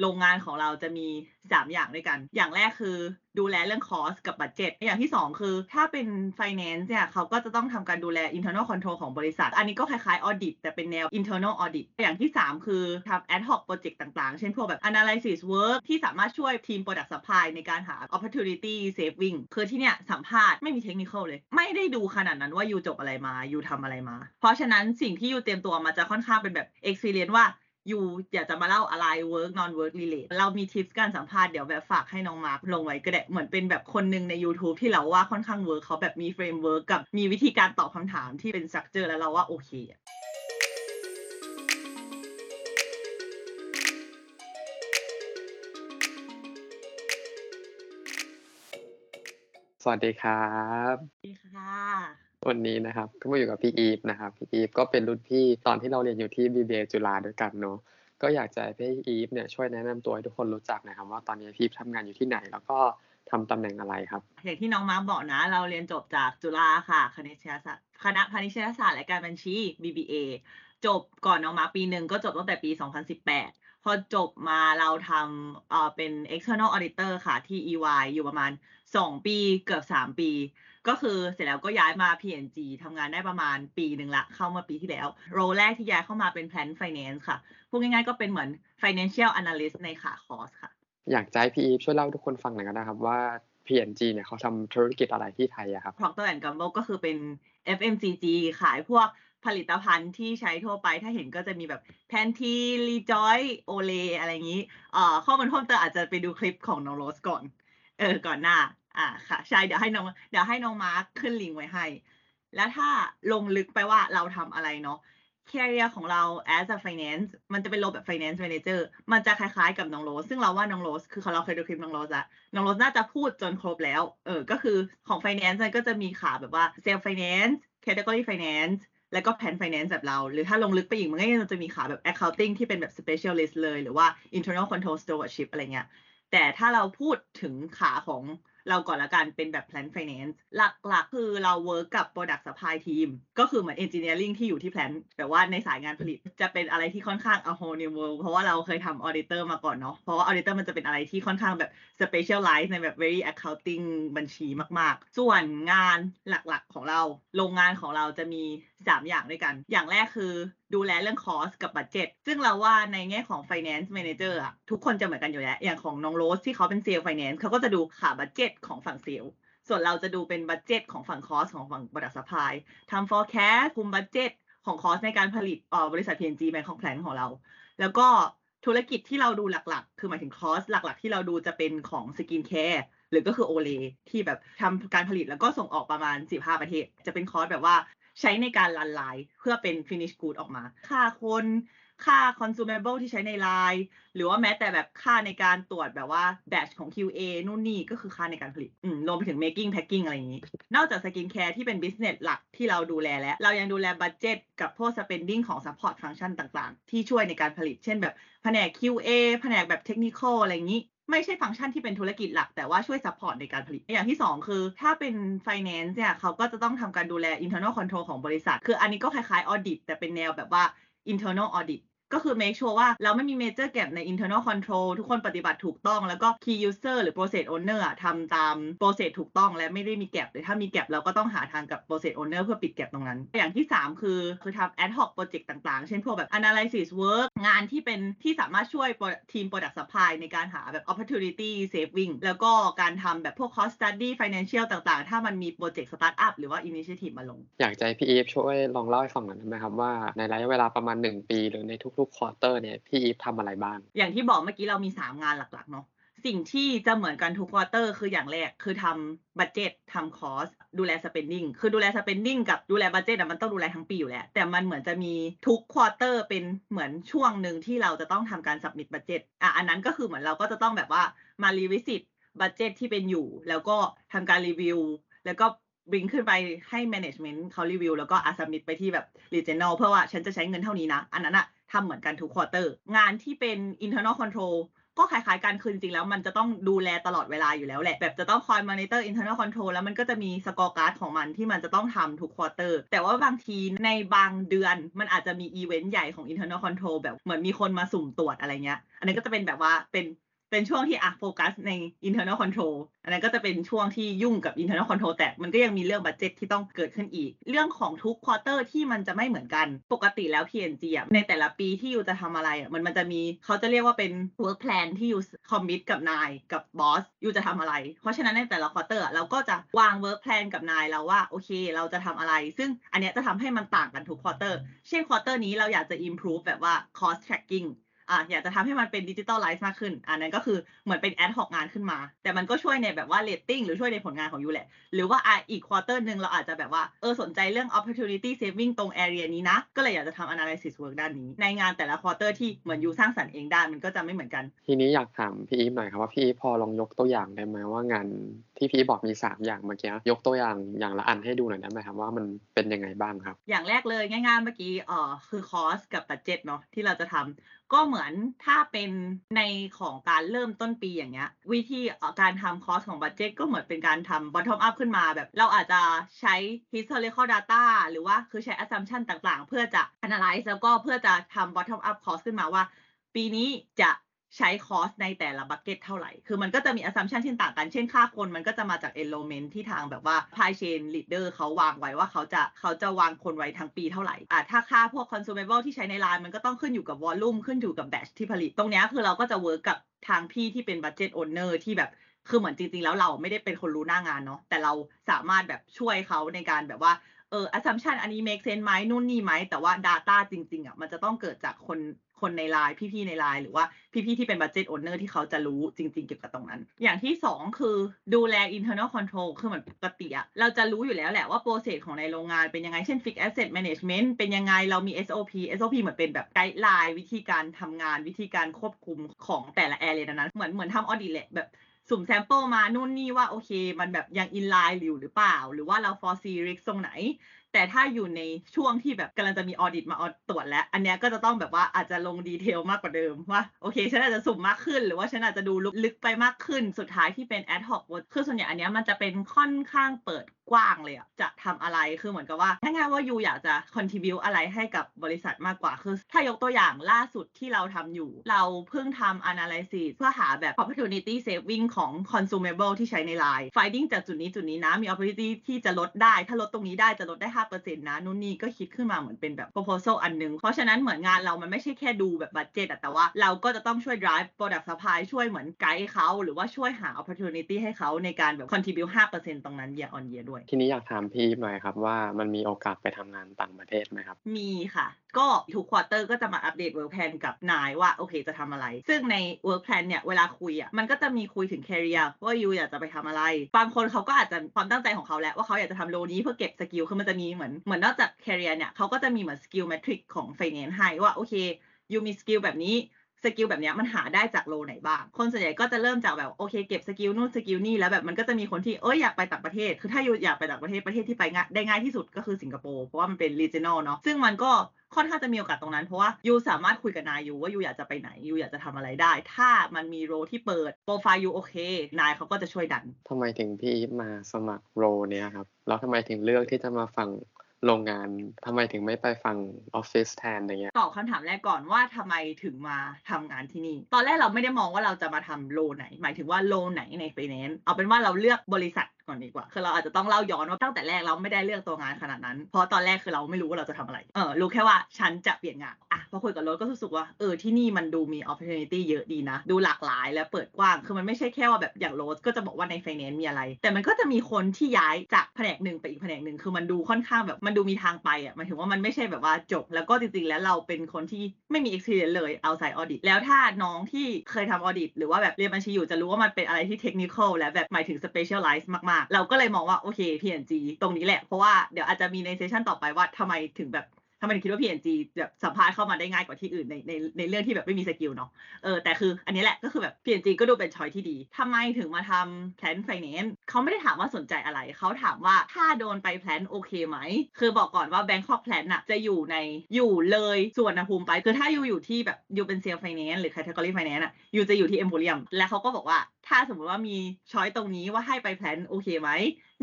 โรงงานของเราจะมี 3 อย่างด้วยกัน อย่างแรกคือดูแลเรื่องคอสกับบัตเจ็ตอย่างที่ 2 คือ ถ้าเป็น finance เนี่ยเขาก็จะต้องทำการดูแล internal control ของบริษัท อันนี้ก็คล้ายๆ audit แต่เป็นแนว internal audit อย่างที่ 3 คือทำ ad hoc project ต่างๆ เช่นพวกแบบ analysis work ที่สามารถช่วยทีม product supply ในการหา opportunity saving คือที่เนี่ยสัมภาษณ์ไม่มีเทคนิคเลย ไม่ได้ดูขนาดนั้นว่ายูจบอะไรมายูทำอะไรมา เพราะฉะนั้นสิ่งที่ยูเตรียมตัวมาจะค่อนข้างเป็นแบบ experience ว่า ยูอยากจะมาเล่าอะไร work non work relate เรามีทิปการสัมภาษณ์เดี๋ยวแบบฝากให้น้องมาร์คลงไว้ก็ได้เหมือนเป็นแบบคนหนึ่งใน YouTube ที่เราว่าค่อนข้าง work เขาแบบมี framework กับมีวิธีการตอบคำถามที่เป็น structure แล้วเราว่าโอเคอะสวัสดีครับ สวัสดีค่ะ วันนี้นะครับก็มาอยู่กับพี่อีฟนะครับพี่อีฟก็เป็นรุ่นพี่ตอนที่เราเรียนอยู่ที่ BBA จุฬาด้วยกันเนาะก็อยากจะให้พี่อีฟเนี่ยช่วยแนะนำตัวให้ทุกคนรู้จักนะครับ ว่าตอนนี้พี่อีฟทำงานอยู่ที่ไหน แล้วก็ทำตำแหน่งอะไรครับอย่างที่น้องมาร์บอกนะ เราเรียนจบจากจุฬาค่ะคณิตศาสตร์คณะพาณิชยศาสตร์และการบัญชี BBA จบก่อนน้องมาปีหนึ่งก็จบตั้งแต่ปี 2018 พอจบมาเราทำเอ่อเป็น external auditor ค่ะ ที่ EY อยู่ประมาณ 2 ปีเกือบ 3 ปี ก็คือเสร็จแล้วก็ย้ายมา PNG ทำงานได้ประมาณปีหนึ่งละ เข้ามาปีที่แล้ว โรลแรกที่ย้ายเข้ามาเป็น Plan Finance ค่ะ พูดง่ายๆก็เป็นเหมือน Financial Analyst ในขาคอร์สค่ะ อยากจะให้พี่อีฟช่วยเล่าให้ทุกคนฟังหน่อยก็ได้ครับว่า PNG เนี่ยเขาทำธุรกิจอะไรที่ไทยอะครับ Procter Gamble ก็คือเป็น FMCG ขายพวก ผลิตภัณฑ์ที่ใช้ทั่วไป ถ้าเห็นก็จะมีแบบ Pantene Rejoice Olay อะไรอย่างนี้เอ่อข้อมูลเพิ่มเติมอาจจะไปดูคลิปของน้องโรสก่อน เออ ก่อนหน้า อ่าค่ะ ใช่ เดี๋ยวให้น้อง เดี๋ยวให้น้องมาร์คขึ้นลิงก์ไว้ให้ แล้วถ้าลงลึกไปว่าเราทำอะไรเนาะ career ของเรา as a finance มันจะเป็นโลแบบ finance manager มันจะคล้ายๆกับน้องโรส ซึ่งเราว่าน้องโรส คือเราเคยดูคลิปน้องโรสอะน้องโรสน่าจะพูดจนครบแล้ว เออ ก็คือของ finance มันก็จะมีขาแบบว่า sales finance category finance แล้วก็แผน finance แบบเรา หรือถ้าลงลึกไปอีกมันก็ยังจะมีขาแบบ accounting ที่เป็นแบบ specialist เลย หรือว่า internal control stewardship อะไรเงี้ย แต่ถ้าเราพูดถึงขาของเราก่อนละกันเป็นแบบ plan finance หลักๆ คือเรา work กับ product supply team ก็คือเหมือน engineering ที่อยู่ที่ plan แต่ว่าในสายงานผลิตจะเป็นอะไรที่ค่อนข้าง a whole new world เพราะว่าเราเคยทำ auditor มาก่อนเนาะเพราะว่า auditor มันจะเป็นอะไรที่ค่อนข้างแบบ specialize ในแบบ very accounting บัญชีมาก ๆ ส่วนงานหลักๆ ของเราโรงงานของเราจะมี 3 อย่างด้วยกัน อย่างแรกคือดูแลเรื่อง cost กับ budget ซึ่งเราว่าในแง่ของ finance manager อะทุกคนจะเหมือนกันอยู่แล้ว อย่างของน้องโรสที่เขาเป็น sales finance เขาก็จะดูขา budget ของฝั่ง sales ส่วนเราจะดูเป็น budget ของฝั่ง cost ของฝั่ง product supply ทำ forecast คุม budget ของ cost ในการผลิตออบริษัท PNG แบงของแผนของเรา แล้วก็ธุรกิจที่เราดูหลักๆ คือหมายถึง cost หลักๆ ที่เราดูจะเป็นของ skin care หรือก็คือโอเลที่แบบทำการผลิตแล้วก็ส่งออกประมาณ 15 ประเทศ จะเป็นคอร์สแบบว่าใช้ในการรันไลน์เพื่อเป็น finish good ออกมา ค่าคน ค่า consumable ที่ใช้ในไลน์หรือว่าแม้แต่แบบค่าในการตรวจแบบว่า batch ของ QA นู่นนี่ก็คือค่าในการผลิตรวมไปถึง making packing อะไรอย่างนี้ นอกจาก skin care ที่เป็น business หลักที่เราดูแลแล้ว เรายังดูแล budget กับพวก spending ของ support function ต่างๆ ที่ช่วยในการผลิต เช่นแบบแผนก QA แผนกแบบ technical อะไรอย่างนี้ไม่ใช่ฟังก์ชันที่เป็นธุรกิจหลัก แต่ว่าช่วย support ในการผลิต อย่างที่ 2 คือ ถ้าเป็น finance เนี่ยเขาก็จะต้องทำการดูแล internal control ของบริษัท คืออันนี้ก็คล้ายๆ audit แต่เป็นแนวแบบว่า internal audit ก็คือ make sure ว่าเราไม่มี major gap ใน internal control ทุกคนปฏิบัติถูกต้อง แล้วก็ key user หรือ process owner ทำตาม process ถูกต้องและไม่ได้มี gap หรือถ้ามี gap เราก็ต้องหาทางกับ process owner เพื่อปิด gap ตรงนั้น อย่างที่ 3 คือคือทำ ad hoc project ต่างๆ เช่นพวกแบบ analysis work งานที่เป็นที่สามารถช่วยทีม product supply ในการหาแบบ opportunity saving แล้วก็การทำแบบพวก cost study financial ต่างๆ ถ้ามันมี project startup หรือว่า initiative มาลง อยากให้พี่อีฟช่วยลองเล่าให้ฟังหน่อยได้ไหมครับว่าในระยะเวลาประมาณ 1 ปี หรือในทุกๆ quarter เนี่ยพี่อีฟทำอะไรบ้าง อย่างที่บอกเมื่อกี้เรามี 3 งานหลักๆเนาะสิ่งที่จะเหมือนกันทุก quarter คืออย่างแรกคือทำ budget ทำ cost ดูแล spending คือดูแล spending กับดูแล budget มันต้องดูแลทั้งปีอยู่แล้ว แต่มันเหมือนจะมีทุก quarter เป็นเหมือนช่วงหนึ่งที่เราจะต้องทำการ submit บัตเจ็ตอะอันนั้นก็คือเหมือนเราก็จะต้องแบบว่ามา revisit budget ที่เป็นอยู่ แล้วก็ทำการรีวิวแล้วก็ bring ขึ้นไปให้ management เขารีวิว แล้วก็อะ submit ไปที่แบบ regional เพื่อว่าฉันจะใช้เงินเท่านี้นะ อันนั้นอะทำเหมือนกันทุก quarter งานที่เป็น internal control ก็ก็คล้ายๆกันคือจริงๆแล้วมันจะต้องดูแลตลอดเวลาอยู่แล้วแหละ แบบจะต้องคอย monitor internal control แล้วมันก็จะมี scorecard ของมันที่มันจะต้องทำทุก quarter แต่ว่าบางทีในบางเดือนมันอาจจะมีอีเวนต์ใหญ่ของ internal control แบบเหมือนมีคนมาสุ่มตรวจอะไรเงี้ย อันนี้ก็จะเป็นแบบว่าเป็น เป็นช่วงที่อะโฟกัสใน internal control อันนั้นก็จะเป็นช่วงที่ยุ่งกับ internal control แต่มันก็ยังมีเรื่อง budget ที่ต้องเกิดขึ้นอีก เรื่องของทุก quarter ที่มันจะไม่เหมือนกัน ปกติแล้ว P&G อะในแต่ละปีที่ you จะทำอะไรอะมันมันจะมีเขาจะเรียกว่าเป็น work plan ที่ you commit กับนายกับ boss you จะทำอะไร เพราะฉะนั้นในแต่ละ quarter เราก็จะวาง work plan กับนายเราว่าโอเค เราจะทำอะไร ซึ่งอันเนี้ยจะทำให้มันต่างกันทุก quarter เช่น quarter นี้เราอยากจะ improve แบบว่า cost tracking อะอยากจะทำให้มันเป็น digitalize มากขึ้น อันนั้นก็คือเหมือนเป็น ad hoc งานขึ้นมา แต่มันก็ช่วยในแบบว่าเรตติ้งหรือช่วยในผลงานของ you แหละ หรือว่าอะอีก quarter หนึ่งเราอาจจะแบบว่าเออสนใจเรื่อง opportunity saving ตรง area นี้นะ ก็เลยอยากจะทำ analysis work ด้านนี้ ในงานแต่ละ quarter ที่เหมือน you สร้างสรรค์เองได้มันก็จะไม่เหมือนกัน ทีนี้อยากถามพี่อีฟหน่อยครับว่าพี่อีฟพอลองยกตัวอย่างได้ไหมว่างานที่พี่อีฟบอกมี 3 อย่างเมื่อกี้ยกตัวอย่างอย่างละอันให้ดูหน่อยได้ไหมครับว่ามันเป็นยังไงบ้างครับ อย่างแรกเลยง่ายๆเมื่อกี้เอ่อคือ cost กับ budget เนาะที่เราจะทำ ก็เหมือนถ้าเป็นในของการเริ่มต้นปีอย่างเงี้ย วิธีการทำ cost ของ budget ก็เหมือนเป็นการทำ bottom up ขึ้นมาแบบ เราอาจจะใช้ historical data หรือว่าคือใช้ assumption ต่างๆ เพื่อจะ analyze แล้วก็เพื่อจะทำ bottom up cost ขึ้นมาว่า ปีนี้จะ ใช้ cost ในแต่ละ bucket เท่าไหร่ คือมันก็จะมี assumption ที่ต่างกัน เช่นค่าคนมันก็จะมาจาก element ที่ทางแบบว่า supply chain leader เขาวางไว้ว่าเขาจะเขาจะวางคนไว้ทั้งปีเท่าไหร่อะถ้าค่าพวก consumable ที่ใช้ในร้านมันก็ต้องขึ้นอยู่กับ volume ขึ้นอยู่กับ batch ที่ผลิต ตรงนี้คือเราก็จะ work กับทางพี่ที่เป็น budget owner ที่แบบคือเหมือนจริง ๆ แล้วเราไม่ได้เป็นคนรู้หน้างานเนาะแต่เราสามารถแบบช่วยเขาในการแบบว่าเออ assumption อันนี้ make sense ไหมนู่นนี่ไหมแต่ว่า data จริง ๆอะมันจะต้องเกิดจากคน คนในไลน์พี่ๆในไลน์หรือว่าพี่ๆที่เป็น budget owner ที่เขาจะรู้จริง ๆ เกี่ยวกับตรงนั้น อย่างที่สองคือดูแล internal control คือเหมือนปกติอะเราจะรู้อยู่แล้วแหละว่า process ของในโรงงานเป็นยังไง เช่น fixed asset management เป็นยังไงเรามี SOP SOP เหมือนเป็นแบบ guideline วิธีการทำงานวิธีการควบคุมของแต่ละ area นั้นเหมือนเหมือนทำ audit แหละแบบสุ่ม sample มานู่นนี่ว่าโอเค มันแบบยัง in line อยู่หรือเปล่า หรือว่าเรา foresee risk ตรงไหน แต่ถ้าอยู่ในช่วงที่แบบกำลังจะมี audit มาตรวจแล้ว อันเนี้ยก็จะต้องแบบว่าอาจจะลง detail มากกว่าเดิมว่าโอเค ฉันอาจจะสุ่มมากขึ้น หรือว่าฉันอาจจะดูลึกไปมากขึ้นสุดท้ายที่เป็น ad hoc คือส่วนใหญ่อันเนี้ยมันจะเป็นค่อนข้างเปิด กว้างเลยอะจะทำอะไรคือเหมือนกับว่าง่ายๆว่า you อยากจะ contribute อะไรให้กับบริษัทมากกว่าคือ ถ้ายกตัวอย่างล่าสุดที่เราทำอยู่ เราเพิ่งทำ analysis เพื่อหาแบบ opportunity saving ของ consumable ที่ใช้ในไลน์ finding จากจุดนี้จุดนี้นะมี opportunity ที่จะลดได้ ถ้าลดตรงนี้ได้จะลดได้ 5%นะนู่นนี่ก็คิดขึ้นมาเหมือนเป็นแบบ proposal อันนึง เพราะฉะนั้นเหมือนงานเรามันไม่ใช่แค่ดูแบบ budget แต่ว่าเราก็จะต้องช่วย drive product supply ช่วยเหมือนไกด์เขาหรือว่าช่วยหา opportunity ให้เขาในการแบบ contribute 5%ตรงนั้น year on year ด้วยทีนี้อยากถามพี่หน่อยครับว่ามันมีโอกาสไปทำงานต่างประเทศไหมครับ มีค่ะ ก็ทุก quarter ก็จะมา update work plan กับนายว่าโอเคจะทำอะไร ซึ่งใน work plan เนี่ยเวลาคุยอะมันก็จะมีคุยถึง career ว่า you อยากจะไปทำอะไร บางคนเขาก็อาจจะความตั้งใจของเขาแหละว่าเขาอยากจะทำ role นี้เพื่อเก็บ skill คือมันจะมีเหมือนเหมือนนอกจาก career เนี่ยเขาก็จะมีเหมือน skill matrix ของ finance ให้ว่าโอเค you มี skill แบบนี้ skill แบบนี้มันหาได้จาก role ไหนบ้าง คนส่วนใหญ่ก็จะเริ่มจากแบบโอเคเก็บ skill นู่น skill นี่แล้วแบบมันก็จะมีคนที่เอ้ยอยากไปต่างประเทศ คือถ้า you อยากไปต่างประเทศประเทศที่ไปง่ายได้ง่ายที่สุดก็คือสิงคโปร์เพราะว่ามันเป็น regional เนาะซึ่งมันก็ค่อนข้างจะมีโอกาสตรงนั้น เพราะว่า you สามารถคุยกับนาย you ว่า you อยากจะไปไหน you อยากจะทำอะไรได้ ถ้ามันมี role ที่เปิด profile you โอเคนายเขาก็จะช่วยดันทำไมถึงพี่มาสมัคร role เนี้ยครับแล้วทำไมถึงเลือกที่จะมาฝั่ง โรงงานทำไมถึงไม่ไปฝั่งออฟฟิศแทนอะไรเงี้ยตอบคำถามแรกก่อนว่าทำไมถึงมาทำงานที่นี่ ตอนแรกเราไม่ได้มองว่าเราจะมาทำ role ไหน หมายถึงว่า role ไหนในไฟแนนซ์เอาเป็นว่าเราเลือกบริษัท ก่อนดีกว่า คือเราอาจจะต้องเล่าย้อนว่าตั้งแต่แรกเราไม่ได้เลือกตัวงานขนาดนั้น เพราะตอนแรกคือเราไม่รู้ว่าเราจะทำอะไร เออรู้แค่ว่าฉันจะเปลี่ยนงาน อะพอคุยกับโรสก็รู้สึกว่า เออ ที่นี่มันดูมี opportunity เยอะดีนะ ดูหลากหลายและเปิดกว้าง คือมันไม่ใช่แค่ว่าแบบอย่างโรสก็จะบอกว่าในไฟแนนซ์มีอะไร แต่มันก็จะมีคนที่ย้ายจากแผนกหนึ่งไปอีกแผนกหนึ่ง คือมันดูค่อนข้างแบบมันดูมีทางไปอะหมายถึงว่ามันไม่ใช่แบบว่าจบ แล้วก็จริงๆ แล้วเราเป็นคนที่ไม่มี experience เลย outside audit แล้วถ้าน้องที่เคยทำ audit หรือว่าแบบเรียนบัญชีอยู่จะรู้ว่ามันเป็นอะไรที่ technical และแบบหมายถึง specialize มากๆเราก็เลยมองว่าโอเค P&G ตรงนี้แหละ เพราะว่าเดี๋ยวอาจจะมีใน session ต่อไปว่าทำไมถึงแบบ ทำไมถึงคิดว่า P&G แบบสัมภาษณ์เข้ามาได้ง่ายกว่าที่อื่นในในในเรื่องที่แบบไม่มี skill เนาะเออแต่คืออันนี้แหละก็คือแบบ P&G ก็ดูเป็น choice ที่ดีทำไมถึงมาทำ plant finance เขาไม่ได้ถามว่าสนใจอะไร เขาถามว่าถ้าโดนไป plant โอเคไหม คือบอกก่อนว่า Bangkok Plant อะจะอยู่ในอยู่เลยสุวรรณภูมิไป คือถ้า you อยู่ที่แบบ you เป็น sales finance หรือ Category Finance อะ you จะอยู่ที่ Emporium และเขาก็บอกว่าถ้าสมมติว่ามี choice ตรงนี้ว่าให้ไป plant โอเคไหม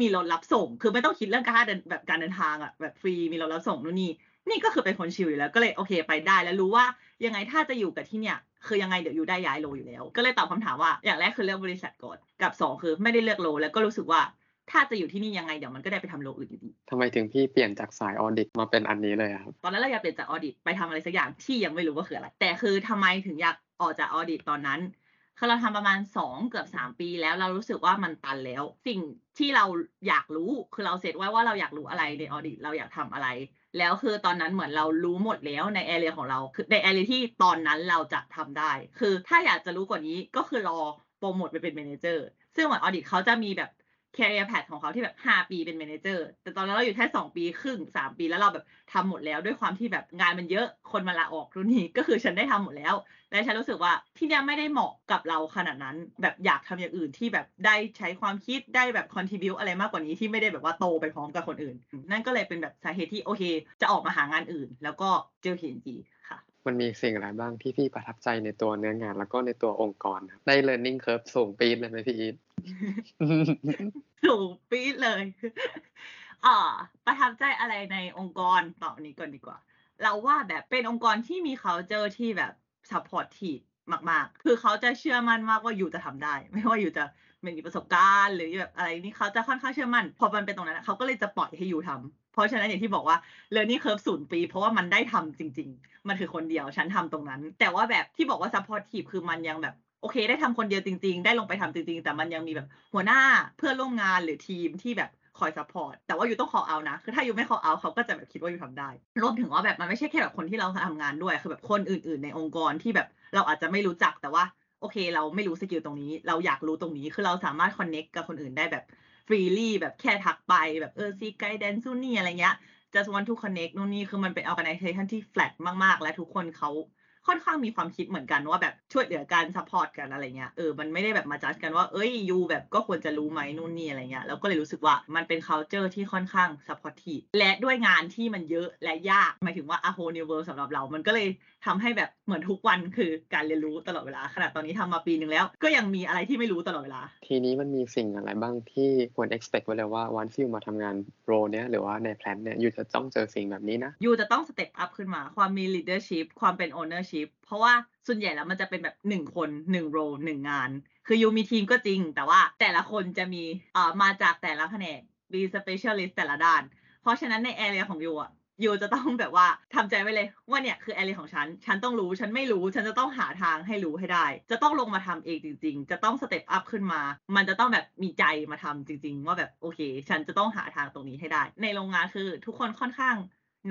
มีรถรับส่ง คือไม่ต้องคิดเรื่องค่าเดินแบบการเดินทางอะแบบฟรีมีรถรับส่งนู่นนี่ นี่ก็คือเป็นคน chill อยู่แล้วก็เลยโอเค ไปได้แล้วรู้ว่ายังไงถ้าจะอยู่กับที่เนี่ยคือยังไงเดี๋ยวอยู่ได้ย้าย role อยู่แล้ว ก็เลยตอบคำถามว่าอย่างแรกคือเลือกบริษัทก่อนกับสองคือไม่ได้เลือก role แล้วก็รู้สึกว่าถ้าจะอยู่ที่นี่ยังไงเดี๋ยวมันก็ได้ไปทำ role อื่นอยู่ดีทำไมถึงพี่เปลี่ยนจากสาย audit มาเป็นอันนี้เลยอะครับ ตอนนั้นเราอยากเปลี่ยนจาก audit ไปทำอะไรสักอย่างที่ยังไม่รู้ว่าคืออะไร แต่คือทำไมถึงอยากออกจาก audit ตอนนั้นคือเราทำประมาณ 2 เกือบ 3 ปีแล้วเรารู้สึกว่ามันตันแล้ว สิ่งที่เราอยากรู้คือเราเสร็จไว้ว่าเราอยากรู้อะไรใน audit เราอยากทำอะไร แล้วคือตอนนั้นเหมือนเรารู้หมดแล้วใน area ของเราคือใน area ที่ตอนนั้นเราจะทำได้ คือถ้าอยากจะรู้กว่านี้ก็คือรอโปรโมทไปเป็น manager ซึ่งเหมือน audit เขาจะมีแบบ career path ของเขาที่แบบ 5 ปีเป็น manager แต่ตอนนั้นเราอยู่แค่ 2 ปีครึ่ง 3 ปีแล้วเราแบบทำหมดแล้วด้วยความที่แบบงานมันเยอะคนมาลาออกรุ่นนี้ก็คือฉันได้ทำหมดแล้ว และฉันรู้สึกว่าที่เนี่ยไม่ได้เหมาะกับเราขนาดนั้น แบบอยากทำอย่างอื่นที่แบบได้ใช้ความคิดได้แบบ contribute อะไรมากกว่านี้ที่ไม่ได้แบบว่าโตไปพร้อมกับคนอื่น นั่นก็เลยเป็นแบบสาเหตุที่โอเค จะออกมาหางานอื่น แล้วก็เจอ P&G ค่ะมันมีสิ่งอะไรบ้างที่พี่ประทับใจในตัวเนื้องาน แล้วก็ในตัวองค์กรครับได้ learning curve สูงปี๊ดเลยไหมพี่อีทสูงปี๊ดเลยอ่าประทับใจอะไรในองค์กรต่อนนี้ก่อนดีกว่า เราว่าแบบเป็นองค์กรที่มี culture ที่แบบ supportive มาก ๆ คือเขาจะเชื่อมั่นมากว่าอยู่จะทำได้ ไม่ว่าอยู่จะมีประสบการณ์ หรือแบบอะไรนี่เขาจะค่อนข้างเชื่อมั่น พอมันเป็นตรงนั้นเขาก็เลยจะปล่อยให้อยู่ทำเพราะฉะนั้นอย่างที่บอกว่า learning curve ศูนย์ปี เพราะว่ามันได้ทำจริง ๆ มันคือคนเดียวฉันทำตรงนั้น แต่ว่าแบบที่บอกว่า supportive คือมันยังแบบโอเค ได้ทำคนเดียวจริง ๆ ได้ลงไปทำจริง ๆ แต่มันยังมีแบบหัวหน้าเพื่อนร่วมงานหรือทีมที่แบบ คอย support แต่ว่า you ต้อง call out นะ คือถ้า you ไม่ call out เขาก็จะแบบคิดว่า you ทำได้รวมถึงว่าแบบมันไม่ใช่แค่แบบคนที่เราทำงานด้วย คือแบบคนอื่น ๆ ในองค์กรที่แบบเราอาจจะไม่รู้จักแต่ว่าโอเค เราไม่รู้ skill ตรงนี้ เราอยากรู้ตรงนี้คือเราสามารถ connect กับคนอื่นได้แบบ freely แบบแค่ทักไปแบบเออซีไกด์แดนซูนี่อะไรเงี้ย just want to connect นู่นนี่คือมันเป็น organization ที่ flat มาก ๆ และทุกคนเขา ค่อนข้างมีความคิดเหมือนกันว่าแบบช่วยเหลือกัน support กันอะไรเงี้ยเออมันไม่ได้แบบมาจัดกันว่าเอ้ยยูแบบก็ควรจะรู้ไหมนู่นนี่อะไรเงี้ยแล้วก็เลยรู้สึกว่ามันเป็น culture ที่ค่อนข้าง supportive และด้วยงานที่มันเยอะและยากหมายถึงว่า a whole new world สำหรับเรา มันก็เลยทำให้แบบเหมือนทุกวันคือการเรียนรู้ตลอดเวลาขนาดตอนนี้ทำมาปีหนึ่งแล้ว ก็ยังมีอะไรที่ไม่รู้ตลอดเวลา ทีนี้มันมีสิ่งอะไรบ้างที่ควร expect ไว้เลยว่าวันที่ you มาทำงาน role เนี้ยหรือว่าใน plant เนี่ย you จะต้องเจอสิ่งแบบนี้นะ you จะต้อง step up ขึ้นมาความมี leadership ความเป็น ownership เพราะว่าส่วนใหญ่แล้วมันจะเป็นแบบหนึ่งคนหนึ่ง role หนึ่งงาน คือ you มีทีมก็จริง แต่ว่าแต่ละคนจะมีเอ่อมาจากแต่ละแผนกมี specialist แต่ละด้าน เพราะฉะนั้นใน area ของ you อะ you จะต้องแบบว่าทำใจไว้เลยว่าเนี่ยคือ area ของฉัน ฉันต้องรู้ ฉันไม่รู้ ฉันจะต้องหาทางให้รู้ให้ได้ จะต้องลงมาทำเองจริง ๆ จะต้อง step up ขึ้นมา มันจะต้องแบบมีใจมาทำจริง ๆ ว่าแบบโอเค ฉันจะต้องหาทางตรงนี้ให้ได้ ในโรงงานคือทุกคนค่อนข้าง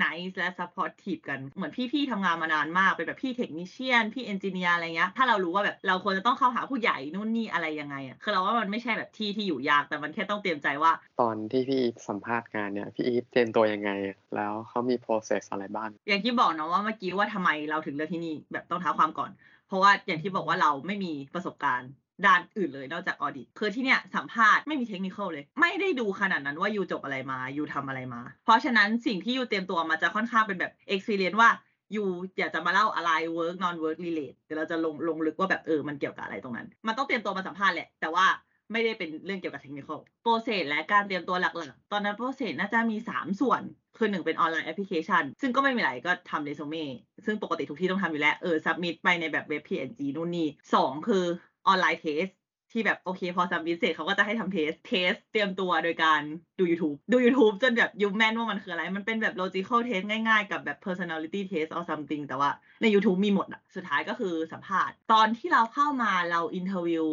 nice และ supportive กันเหมือนพี่ๆทำงานมานานมาก เป็นแบบพี่ technician พี่ engineer อะไรเงี้ยถ้าเรารู้ว่าแบบเราควรจะต้องเข้าหาผู้ใหญ่นู่นนี่อะไรยังไงอะคือเราว่ามันไม่ใช่แบบที่ที่อยู่ยากแต่มันแค่ต้องเตรียมใจว่า ตอนที่พี่อีฟสัมภาษณ์งานเนี่ยพี่อีฟเตรียมตัวยังไง แล้วเขามี process อะไรบ้างอย่างที่บอกเนาะว่าเมื่อกี้ว่าทำไมเราถึงเลือกที่นี่แบบต้องเท้าความก่อน เพราะว่าอย่างที่บอกว่าเราไม่มีประสบการณ์ ด้านอื่นเลยนอกจาก audit คือที่เนี่ยสัมภาษณ์ไม่มีเทคนิคเลย ไม่ได้ดูขนาดนั้นว่า you จบอะไรมา you ทำอะไรมา เพราะฉะนั้นสิ่งที่ you เตรียมตัวมาจะค่อนข้างเป็นแบบ experience ว่า you อยากจะมาเล่าอะไร work non work relate เดี๋ยวเราจะลงลงลึกว่าแบบเออมันเกี่ยวกับอะไรตรงนั้น มันต้องเตรียมตัวมาสัมภาษณ์แหละ แต่ว่าไม่ได้เป็นเรื่องเกี่ยวกับเทคนิค process และการเตรียมตัวหลักๆ ตอนนั้น process น่าจะมี 3 ส่วน คือหนึ่งเป็น online application ซึ่งก็ไม่มีอะไรก็ทำเรซูเม่ซึ่งปกติทุกที่ต้องทำอยู่แล้ว เออ submit ไปในแบบเว็บ P&G นู่นนี่สองคือ online test ที่แบบโอเคพอ submit เสร็จเขาก็จะให้ทำ test test เตรียมตัวโดยการดู YouTube ดู YouTube จนแบบ you แม่นว่ามันคืออะไร มันเป็นแบบ logical test ง่ายๆ กับแบบ personality test or something แต่ว่าใน YouTube มีหมดอะสุดท้ายก็คือสัมภาษณ์ ตอนที่เราเข้ามาเรา interview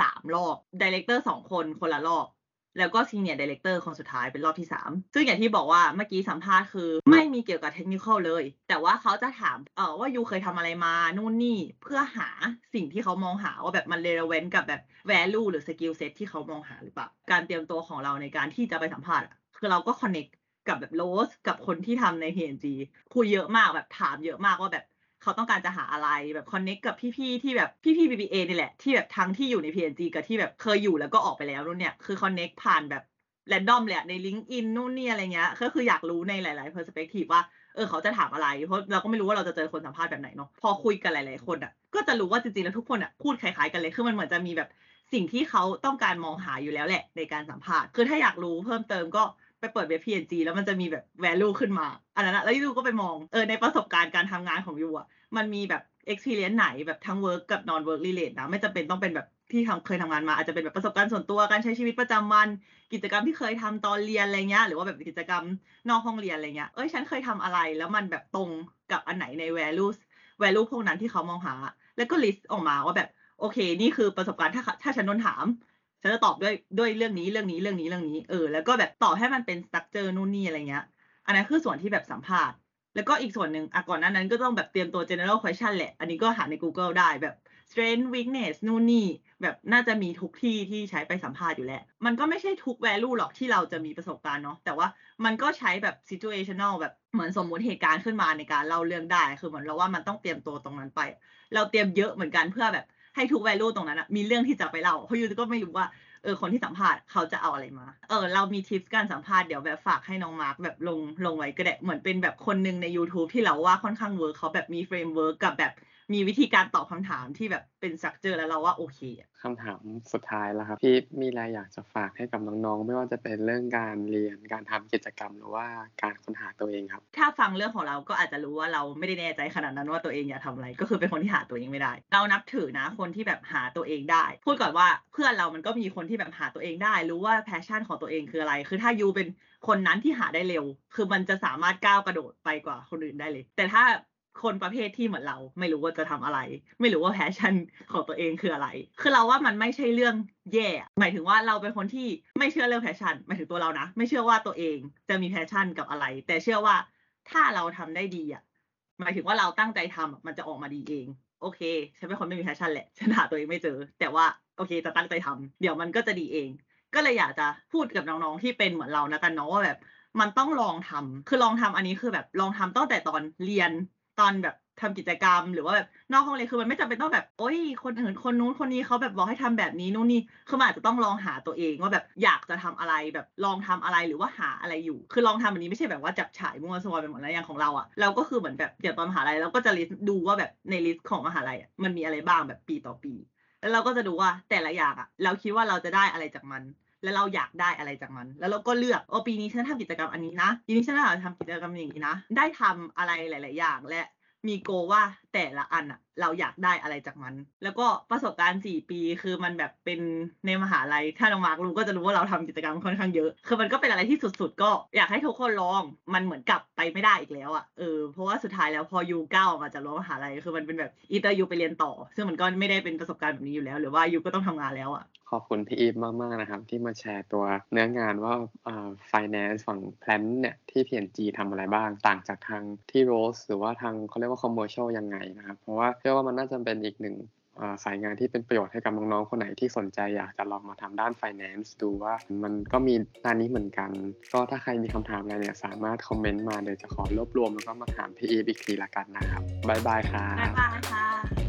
สามรอบ director สองคนคนละรอบ แล้วก็ senior director คนสุดท้ายเป็นรอบที่ 3 ซึ่งอย่างที่บอกว่าเมื่อกี้สัมภาษณ์คือ ไม่มีเกี่ยวกับเทคนิคเลย แต่ว่าเขาจะถามเออว่า you เคยทำอะไรมานู่นนี่เพื่อหาสิ่งที่เขามองหาว่าแบบมัน relevant กับแบบ value หรือ skill set ที่เขามองหาหรือเปล่าการเตรียมตัวของเราในการที่จะไปสัมภาษณ์อะคือเราก็ connect กับแบบโรสกับคนที่ทำใน P&G คุยเยอะมากแบบถามเยอะมากว่าแบบ เขาต้องการจะหาอะไรแบบ connect กับพี่ๆที่แบบพี่ๆ BBA นี่แหละ ที่แบบทั้งที่อยู่ใน P&G กับที่แบบเคยอยู่แล้วก็ออกไปแล้วนู่นเนี่ยคือ connect ผ่านแบบแรนดอมเละใน LinkedIn นู่นนี่อะไรเงี้ยก็คืออยากรู้ในหลายๆเพอร์สเปกทีฟว่าเออเขาจะถามอะไร เพราะเราก็ไม่รู้ว่าเราจะเจอคนสัมภาษณ์แบบไหนเนาะพอคุยกันหลายๆคนอะก็จะรู้ว่าจริงๆแล้วทุกคนอะพูดคล้ายๆกันเลยคือมันเหมือนจะมีแบบสิ่งที่เขาต้องการมองหาอยู่แล้วแหละ ในการสัมภาษณ์คือถ้าอยากรู้เพิ่มเติมก็ ไปเปิดเว็บ PNG แล้วมันจะมีแบบ value ขึ้นมา อันนั้นอะแล้วยูก็ไปมองเออในประสบการณ์การทำงานของยูอะมันมีแบบ experience ไหนแบบทั้ง work กับ non work relate นะไม่จำเป็นต้องเป็นแบบที่ทำเคยทำงานมาอาจจะเป็นแบบประสบการณ์ส่วนตัวการใช้ชีวิตประจำวัน กิจกรรมที่เคยทำตอนเรียนอะไรเงี้ยหรือว่าแบบกิจกรรมนอกห้องเรียนอะไรเงี้ยเอ้ยฉันเคยทำอะไร แล้วมันแบบตรงกับอันไหนใน values value พวกนั้นที่เขามองหา แล้วก็ list ออกมาว่าแบบโอเค นี่คือประสบการณ์ถ้าถ้าฉันโดนถาม ฉันจะตอบด้วยด้วยเรื่องนี้เรื่องนี้เรื่องนี้เรื่องนี้เออแล้วก็แบบตอบให้มันเป็นสตั๊กเจอนู่นนี่อะไรเงี้ย อันนั้นคือส่วนที่แบบสัมภาษณ์ แล้วก็อีกส่วนหนึ่งอะก่อนหน้านั้นก็ต้องแบบเตรียมตัว general question แหละ อันนี้ก็หาใน Google ได้แบบ strength weakness นู่นนี่แบบน่าจะมีทุกที่ที่ใช้ไปสัมภาษณ์อยู่แล้ว มันก็ไม่ใช่ทุก value หรอกที่เราจะมีประสบการณ์เนาะแต่ว่ามันก็ใช้แบบ situational แบบเหมือนสมมุติเหตุการณ์ขึ้นมาในการเล่าเรื่องได้ คือเหมือนเราว่ามันต้องเตรียมตัวตรงนั้นไป เราเตรียมเยอะเหมือนกันเพื่อแบบ ให้ทุก value ตรงนั้นอะมีเรื่องที่จะไปเล่าเพราะ you ก็ไม่รู้ว่าเออคนที่สัมภาษณ์เขาจะเอาอะไรมา เออ เรามีทิปการสัมภาษณ์เดี๋ยวแบบฝากให้น้องมาร์กแบบลงลงไว้ก็ได้ เหมือนเป็นแบบคนหนึ่งใน YouTube ที่เราว่าค่อนข้าง work เขาแบบมี framework กับแบบ มีวิธีการตอบคำถามที่แบบเป็นสักเจอแล้วเราว่าโอเคอะคำถามสุดท้ายแล้วครับพี่มีอะไรอยากจะฝากให้กับน้องๆ ไม่ว่าจะเป็นเรื่องการเรียนการทำกิจกรรมหรือว่าการค้นหาตัวเองครับ ถ้าฟังเรื่องของเราก็อาจจะรู้ว่าเราไม่ได้แน่ใจขนาดนั้นว่าตัวเองอยากทำอะไร ก็คือเป็นคนที่หาตัวเองไม่ได้ เรานับถือนะคนที่แบบหาตัวเองได้ พูดก่อนว่าเพื่อนเรามันก็มีคนที่แบบหาตัวเองได้ รู้ว่าแพชชั่นของตัวเองคืออะไร คือถ้ายูเป็นคนนั้นที่หาได้เร็ว คือมันจะสามารถก้าวกระโดดไปกว่าคนอื่นได้เลย แต่ถ้า คนประเภทที่เหมือนเรา ไม่รู้ว่าจะทำอะไร ไม่รู้ว่า passion ของตัวเองคืออะไร คือเราว่ามันไม่ใช่เรื่องแย่ หมายถึงว่าเราเป็นคนที่ไม่เชื่อเรื่อง passion หมายถึงตัวเรานะ ไม่เชื่อว่าตัวเองจะมี passion กับอะไร แต่เชื่อว่าถ้าเราทำได้ดีอะหมายถึงว่าเราตั้งใจทำอะมันจะออกมาดีเอง โอเคฉันเป็นคนไม่มี passion แหละฉันหาตัวเองไม่เจอ แต่ว่าโอเคจะตั้งใจทำเดี๋ยวมันก็จะดีเอง ก็เลยอยากจะพูดกับน้องๆที่เป็นเหมือนเรานะกันเนาะว่าแบบมันต้องลองทำคือลองทำอันนี้คือแบบลองทำตั้งแต่ตอนเรียน ตอนแบบทำกิจกรรม หรือว่าแบบนอกห้องเรียนคือมันไม่จำเป็นต้องแบบโอ้ยคนอื่นคนนู้นคนนี้เขาแบบบอกให้ทำแบบนี้นู่นนี่คือมันอาจจะต้องลองหาตัวเองว่าแบบอยากจะทำอะไรแบบลองทำอะไรหรือว่าหาอะไรอยู่ คือลองทำอันนี้ไม่ใช่แบบว่าจับฉ่ายมั่วซั่วไปหมดแล้วอย่างของเราอะ่ะเราก็คือเหมือนแบบเดี๋ยวตอนมหาลัยเราก็จะ list ดูว่าแบบใน list ของมหาลัยอะมันมีอะไรบ้างแบบปีต่อปี แล้วเราก็จะดูว่าแต่ละอย่างอะเราคิดว่าเราจะได้อะไรจากมัน แล้วเราอยากได้อะไรจากมัน แล้วเราก็เลือกโอปีนี้ฉันทำกิจกรรมอันนี้นะปีนี้ฉันอยากทำกิจกรรมอย่างนี้นะ ได้ทำอะไรหลาย ๆ อย่างและมีโกว่าแต่ละอันอะ เราอยากได้อะไรจากมัน แล้วก็ประสบการณ์สี่ปีคือมันแบบเป็นในมหาลัย ถ้าน้องมาร์กรู้ก็จะรู้ว่าเราทำกิจกรรมค่อนข้างเยอะ คือมันก็เป็นอะไรที่สุดๆ ก็อยากให้ทุกคนลอง มันเหมือนกลับไปไม่ได้อีกแล้วอะเออ เพราะว่าสุดท้ายแล้วพอยูก้าวออกมาจากรั้วมหาลัย คือมันเป็นแบบอีเตอร์ยูไปเรียนต่อ ซึ่งมันก็ไม่ได้เป็นประสบการณ์แบบนี้อยู่แล้ว หรือว่ายูก็ต้องทำงานแล้วอะขอบคุณพี่อีฟมากๆนะครับ ที่มาแชร์ตัวเนื้องานว่าอ่า finance ฝั่ง plan เนี่ยที่ P&G ทำอะไรบ้าง ต่างจากทางที่ Rose หรือว่าทางเขาเรียกว่า commercial ยังไงนะครับ เพราะว่าชื่อว่ามันน่าจะเป็นอีกหนึ่งสายงานที่เป็นประโยชน์ให้กับน้องๆคนไหนที่สนใจอยากจะลองมาทำด้าน finance ดูว่ามันก็มีด้านนี้เหมือนกัน ก็ถ้าใครมีคำถามอะไรเนี่ยสามารถคอมเมนต์มาเดี๋ยวจะขอรวบรวมแล้วก็มาถามพี่อีฟอีกทีละกันนะครับ บ๊ายบายครับบ๊ายบายค่ะ